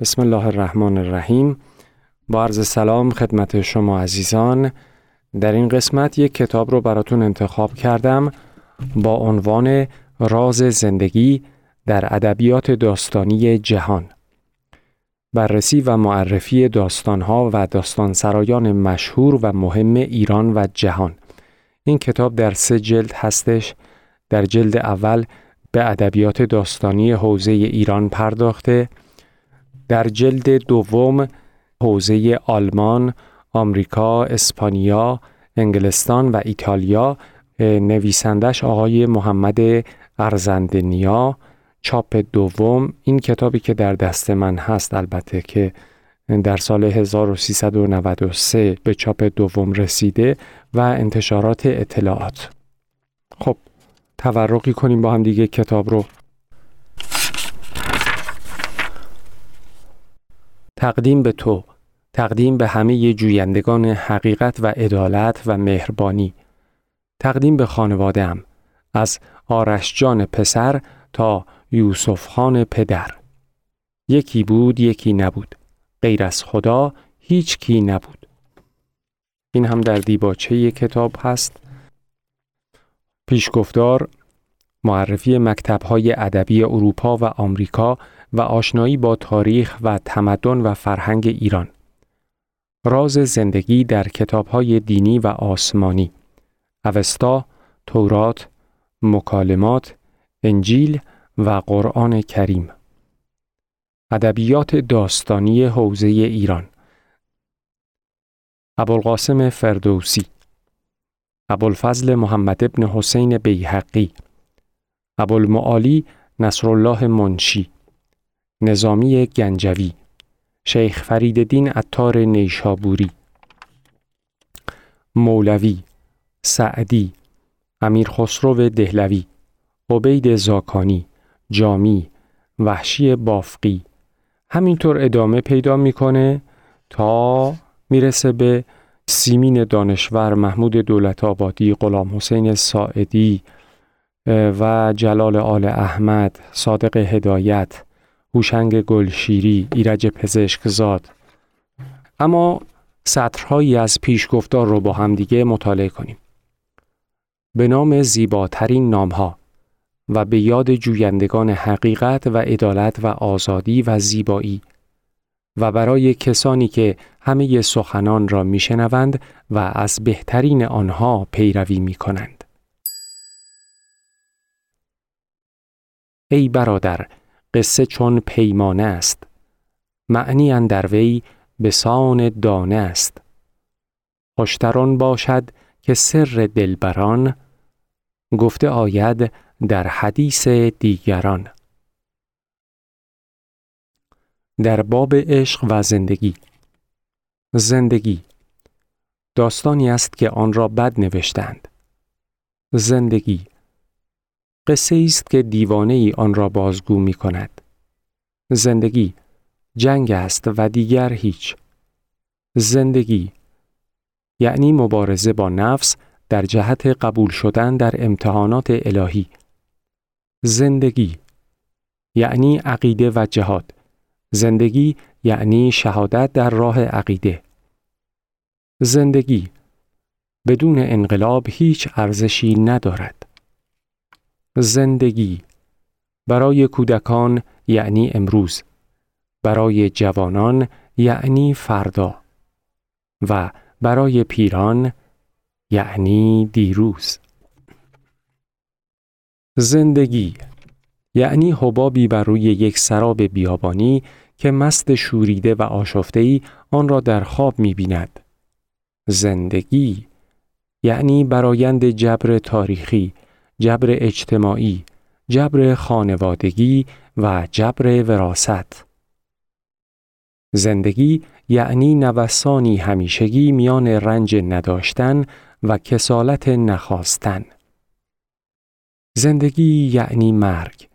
بسم الله الرحمن الرحیم با عرض سلام خدمت شما عزیزان. در این قسمت یک کتاب رو براتون انتخاب کردم با عنوان راز زندگی در ادبیات داستانی جهان. بررسی و معرفی داستانها و داستانسرایان مشهور و مهم ایران و جهان. این کتاب در سه جلد هستش. در جلد اول به ادبیات داستانی حوزه ایران پرداخته. در جلد دوم حوزه آلمان، آمریکا، اسپانیا، انگلستان و ایتالیا نویسندش آقای محمد ارزندنیا. چاپ دوم این کتابی که در دست من هست البته که در سال 1393 به چاپ دوم رسیده و انتشارات اطلاعات. خب تورقی کنیم با هم دیگه کتاب رو. تقدیم به تو تقدیم به همه جویندگان حقیقت و عدالت و مهربانی. تقدیم به خانوادهام از آرش جان پسر تا یوسف خان پدر. یکی بود یکی نبود. غیر از خدا هیچ کی نبود. این هم در دیباچه کتاب هست. پیشگفتار معرفی مکتب‌های ادبی اروپا و آمریکا و آشنایی با تاریخ و تمدن و فرهنگ ایران. راز زندگی در کتاب‌های دینی و آسمانی. اوستا، تورات، مکالمات، انجیل و قرآن کریم. ادبیات داستانی حوزه ایران. ابوالقاسم فردوسی ابوالفضل محمد ابن حسین بیحقی ابوالمعالی نصرالله منشی نظامی گنجوی شیخ فریددین عطار نیشابوری مولوی سعدی امیر خسرو دهلوی عبید زاکانی جامی وحشی بافقی. همینطور ادامه پیدا می‌کنه تا می‌رسه به سیمین دانشور محمود دولت آبادی غلام حسین ساعدی و جلال آل احمد صادق هدایت هوشنگ گلشیری ایرج پزشکزاد اما سطرهایی از پیشگفتار رو با هم دیگه مطالعه کنیم به نام زیباترین نامها و به یاد جویندگان حقیقت و عدالت و آزادی و زیبایی و برای کسانی که همه سخنان را میشنوند و از بهترین آنها پیروی می کنند. ای برادر قصه چون پیمانه است. معنی اندر وی به سان دانه است. خوشتران باشد که سر دلبران گفته آید در حدیث دیگران. در باب عشق و زندگی. زندگی. داستانی است که آن را بد نوشتند. زندگی. قصه است که دیوانه ای آن را بازگو می کند. زندگی جنگ است و دیگر هیچ. زندگی یعنی مبارزه با نفس در جهت قبول شدن در امتحانات الهی. زندگی یعنی عقیده و جهاد. زندگی یعنی شهادت در راه عقیده. زندگی بدون انقلاب هیچ ارزشی ندارد. زندگی. برای کودکان یعنی امروز. برای جوانان یعنی فردا. و برای پیران یعنی دیروز. زندگی. یعنی حبابی بر روی یک سراب بیابانی که مست شوریده و آشفتهی آن را در خواب می بیند. زندگی. یعنی برایند جبر تاریخی. جبر اجتماعی، جبر خانوادگی و جبر وراست. زندگی یعنی نوسانی همیشگی میان رنج نداشتن و کسالت نخواستن. زندگی یعنی مرگ،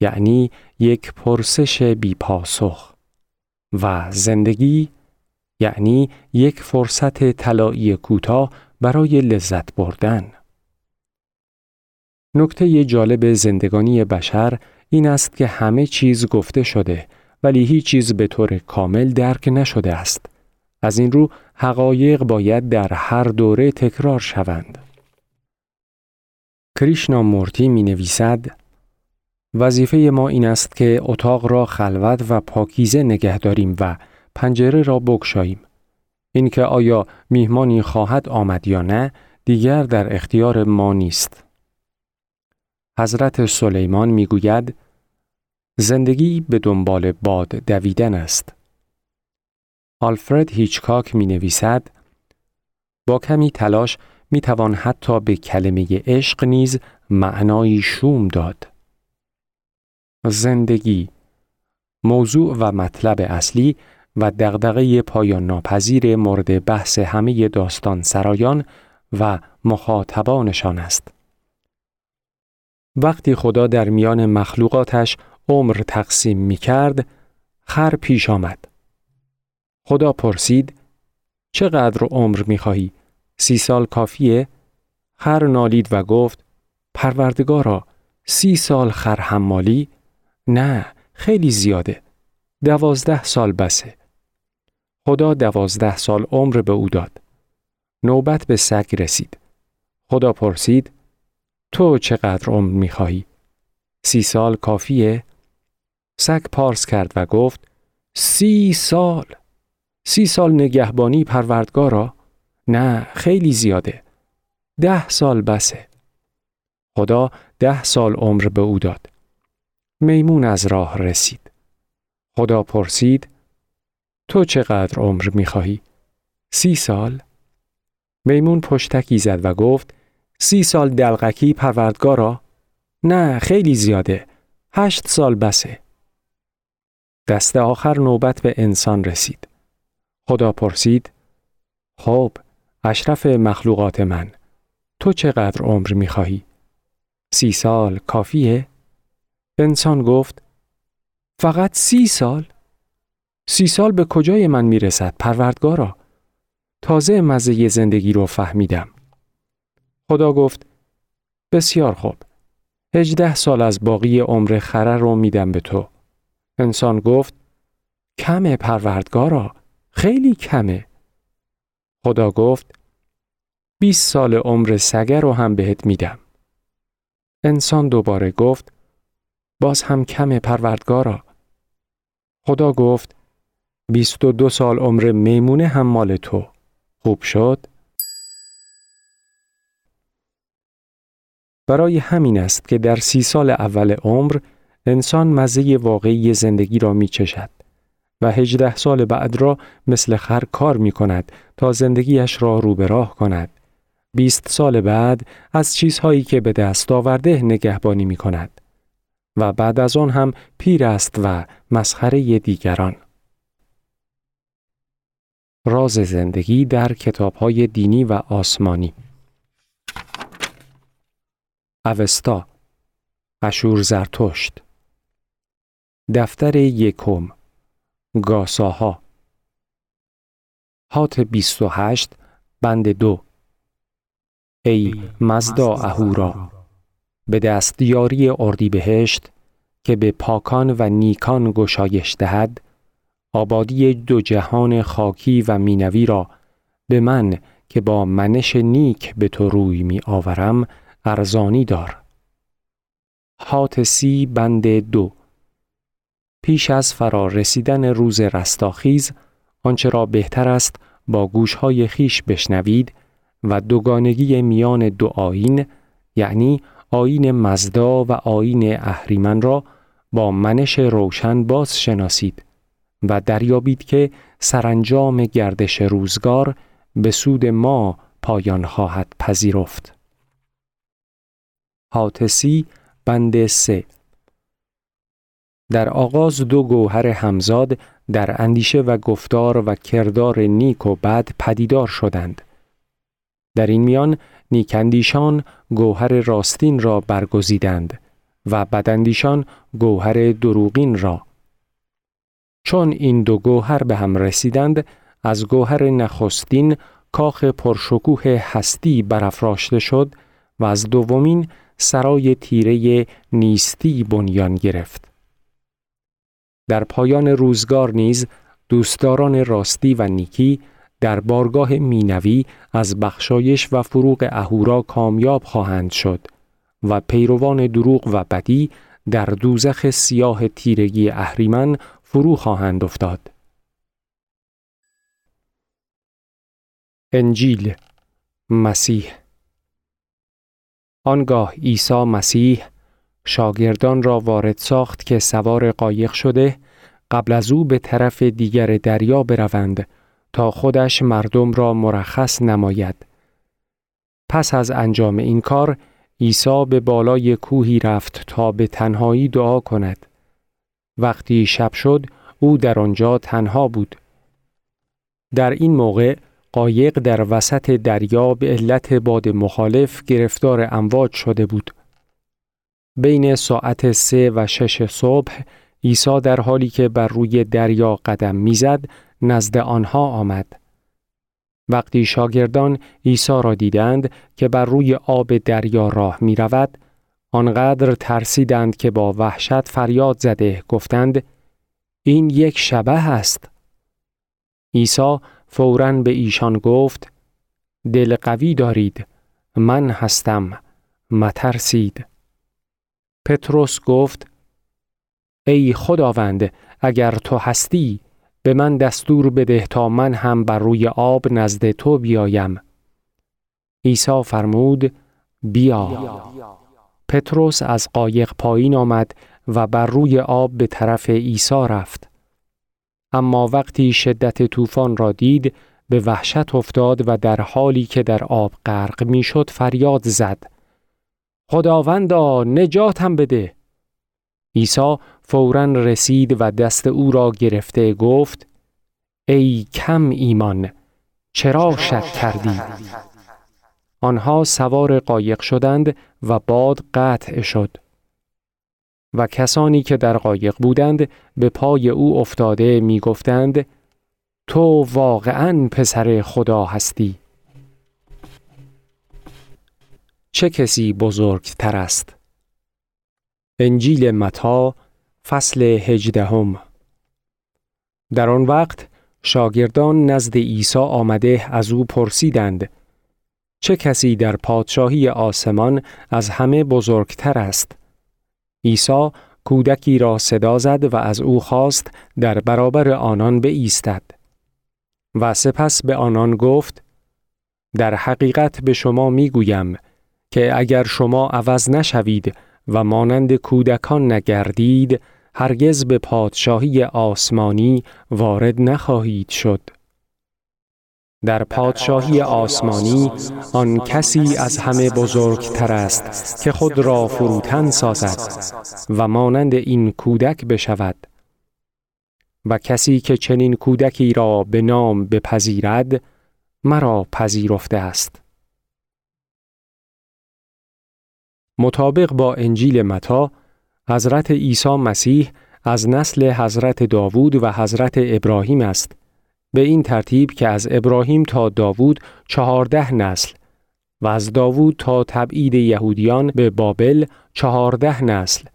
یعنی یک پرسش بیپاسخ و زندگی یعنی یک فرصت طلایی کوتاه برای لذت بردن. نکته جالب زندگانی بشر این است که همه چیز گفته شده ولی هیچ چیز به طور کامل درک نشده است. از این رو حقایق باید در هر دوره تکرار شوند. کریشنا مورتی می نویسد وظیفه ما این است که اتاق را خلوت و پاکیزه نگه داریم و پنجره را بگشاییم. اینکه آیا میهمانی خواهد آمد یا نه دیگر در اختیار ما نیست. حضرت سلیمان می‌گوید زندگی به دنبال باد دویدن است. آلفرد هیچکاک می نویسد با کمی تلاش می توان حتی به کلمه عشق نیز معنایی شوم داد. زندگی موضوع و مطلب اصلی و دغدغه پایان ناپذیر مورد بحث همه داستان سرایان و مخاطبانشان است. وقتی خدا در میان مخلوقاتش عمر تقسیم می کرد، خر پیش آمد. خدا پرسید چقدر عمر می خواهی؟ سی سال کافیه؟ خر نالید و گفت پروردگارا سی سال خر حمالی؟ نه خیلی زیاده. دوازده سال بسه. خدا دوازده سال عمر به او داد. نوبت به سگ رسید. خدا پرسید تو چقدر عمر می‌خواهی؟ سی سال کافیه؟ سگ پارس کرد و گفت سی سال سی سال نگهبانی پروردگارا؟ نه خیلی زیاده ده سال بسه خدا ده سال عمر به او داد میمون از راه رسید خدا پرسید تو چقدر عمر می‌خواهی؟ سی سال؟ میمون پشتکی زد و گفت سی سال دلغکی پروردگارا؟ نه خیلی زیاده هشت سال بسه دست آخر نوبت به انسان رسید خدا پرسید خب اشرف مخلوقات من تو چقدر عمر می‌خواهی؟ سی سال کافیه؟ انسان گفت فقط سی سال؟ سی سال به کجای من می‌رسد پروردگارا؟ تازه مزه زندگی رو فهمیدم. خدا گفت بسیار خوب. هجده سال از باقی عمر خره رو میدم به تو. انسان گفت کمه پروردگارا خیلی کمه. خدا گفت 20 سال عمر سگه رو هم بهت میدم. انسان دوباره گفت باز هم کم پروردگارا. خدا گفت 22 سال عمر میمونه هم مال تو. خوب شد؟ برای همین است که در سی سال اول عمر انسان مزه واقعی زندگی را می چشد و هجده سال بعد را مثل خر کار می کند تا زندگیش را رو به راه کند. بیست سال بعد از چیزهایی که به دست آورده نگهبانی می کند و بعد از آن هم پیر است و مسخره دیگران. راز زندگی در کتابهای دینی و آسمانی اوستا اشور زرتشت. دفتر یکم گاساها. هات 28 بند دو. ای مزدا اهورا به دستیاری اردیبهشت که به پاکان و نیکان گشایش دهد آبادی دو جهان خاکی و مینوی را به من که با منش نیک به تو روی می آورم ارزانی دار سی بند دو پیش از فرار رسیدن روز رستاخیز آنچه را بهتر است با گوشهای خیش بشنوید و دوگانگی میان دو آین یعنی آین مزدا و آین اهریمن را با منش روشن باز شناسید و دریابید که سرانجام گردش روزگار به سود ما پایان خواهد پذیرفت. حاتسی بند سه در آغاز دو گوهر همزاد در اندیشه و گفتار و کردار نیک و بد پدیدار شدند. در این میان نیکندیشان گوهر راستین را برگزیدند و بدندیشان گوهر دروغین را. چون این دو گوهر به هم رسیدند از گوهر نخستین کاخ پرشکوه هستی برافراشته شد و از دومین سرای تیره نیستی بنیان گرفت. در پایان روزگار نیز دوستداران راستی و نیکی در بارگاه مینوی از بخشایش و فروغ اهورا کامیاب خواهند شد و پیروان دروغ و بدی در دوزخ سیاه تیرگی اهریمن فرو خواهند افتاد. انجیل مسیح آنگاه عیسی مسیح شاگردان را وارد ساخت که سوار قایق شده قبل از او به طرف دیگر دریا بروند تا خودش مردم را مرخص نماید. پس از انجام این کار عیسی به بالای کوهی رفت تا به تنهایی دعا کند. وقتی شب شد او در آنجا تنها بود. در این موقع قایق در وسط دریا به علت باد مخالف گرفتار امواج شده بود. بین ساعت سه و شش صبح عیسی در حالی که بر روی دریا قدم می‌زد نزد آنها آمد. وقتی شاگردان عیسی را دیدند که بر روی آب دریا راه می رود، آنقدر ترسیدند که با وحشت فریاد زده گفتند این یک شبه است. عیسی فوراً به ایشان گفت دل قوی دارید من هستم مترسید. پتروس گفت ای خداوند اگر تو هستی به من دستور بده تا من هم بر روی آب نزد تو بیایم. عیسی فرمود بیا. پتروس از قایق پایین آمد و بر روی آب به طرف عیسی رفت. اما وقتی شدت طوفان را دید به وحشت افتاد و در حالی که در آب غرق می‌شد فریاد زد خداوندا نجاتم بده عیسی فورا رسید و دست او را گرفته گفت ای کم ایمان چرا شک کردی؟ آنها سوار قایق شدند و باد قطع شد. و کسانی که در قایق بودند به پای او افتاده می گفتند تو واقعا پسر خدا هستی. چه کسی بزرگتر است؟ انجیل متا فصل هجدهم در آن وقت شاگردان نزد عیسی آمده از او پرسیدند چه کسی در پادشاهی آسمان از همه بزرگتر است عیسی کودکی را صدا زد و از او خواست در برابر آنان بایستد و سپس به آنان گفت در حقیقت به شما می‌گویم که اگر شما عوض نشوید و مانند کودکان نگردید هرگز به پادشاهی آسمانی وارد نخواهید شد. در پادشاهی آسمانی آن کسی از همه بزرگتر است که خود را فروتن سازد و مانند این کودک بشود. و کسی که چنین کودکی را به نام بپذیرد مرا پذیرفته است. مطابق با انجیل متا حضرت عیسی مسیح از نسل حضرت داوود و حضرت ابراهیم است. به این ترتیب که از ابراهیم تا داوود چهارده نسل و از داوود تا تبعید یهودیان به بابل چهارده نسل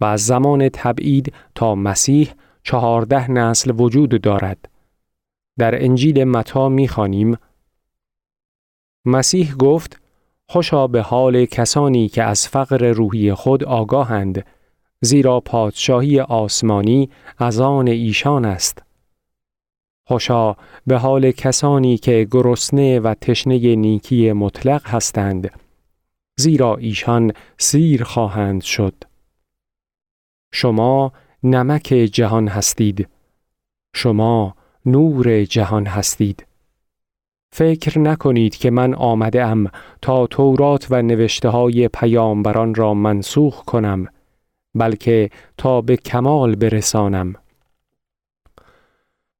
و از زمان تبعید تا مسیح چهارده نسل وجود دارد. در انجیل متا می‌خوانیم مسیح گفت خوشا به حال کسانی که از فقر روحی خود آگاهند زیرا پادشاهی آسمانی از آن ایشان است خوشا به حال کسانی که گرسنه و تشنه نیکی مطلق هستند زیرا ایشان سیر خواهند شد. شما نمک جهان هستید. شما نور جهان هستید. فکر نکنید که من آمده ام تا تورات و نوشته های پیامبران را منسوخ کنم بلکه تا به کمال برسانم.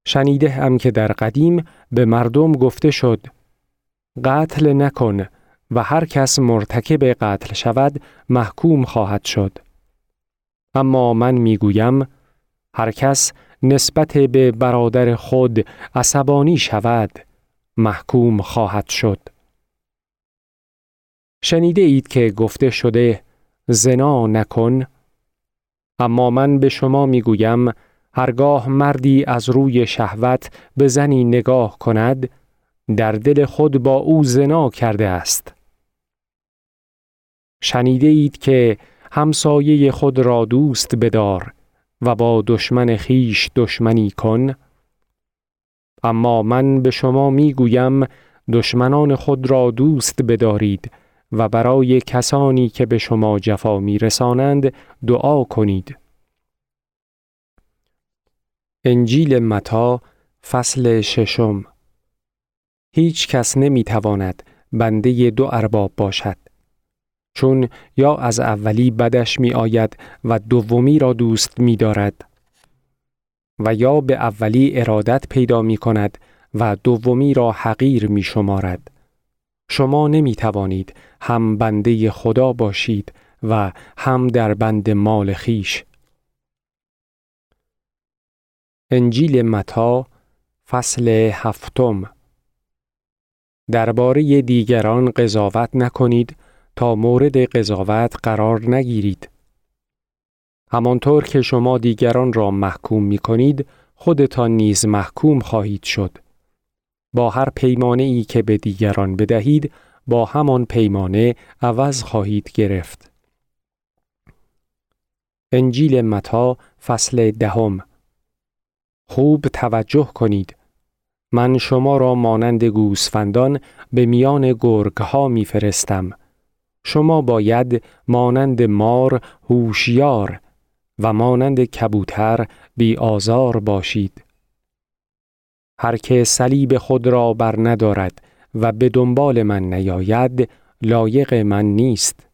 شنیده هم که در قدیم به مردم گفته شد قتل نکن و هر کس مرتکب قتل شود محکوم خواهد شد اما من می‌گویم هر کس نسبت به برادر خود عصبانی شود محکوم خواهد شد. شنیده اید که گفته شده زنا نکن اما من به شما می‌گویم هرگاه مردی از روی شهوت به زنی نگاه کند در دل خود با او زنا کرده است. شنیده اید که همسایه خود را دوست بدار و با دشمن خیش دشمنی کن. اما من به شما می گویم دشمنان خود را دوست بدارید و برای کسانی که به شما جفا می رسانند دعا کنید. انجیل متا فصل ششم هیچ کس نمی تواند بنده دو ارباب باشد چون یا از اولی بدش می آید و دومی را دوست می دارد و یا به اولی ارادت پیدا می کند و دومی را حقیر می شمارد. شما نمی توانید هم بنده خدا باشید و هم در بند مال خیش. انجیل متا فصل هفتم درباره دیگران قضاوت نکنید تا مورد قضاوت قرار نگیرید. همانطور که شما دیگران را محکوم می کنید، خودتان نیز محکوم خواهید شد. با هر پیمانه ای که به دیگران بدهید، با همان پیمانه عوض خواهید گرفت. انجیل متا فصل دهم خوب توجه کنید. من شما را مانند گوسفندان به میان گرگ ها می فرستم. شما باید مانند مار هوشیار و مانند کبوتر بی آزار باشید. هر که صلیب خود را بر ندارد و به دنبال من نیاید لایق من نیست.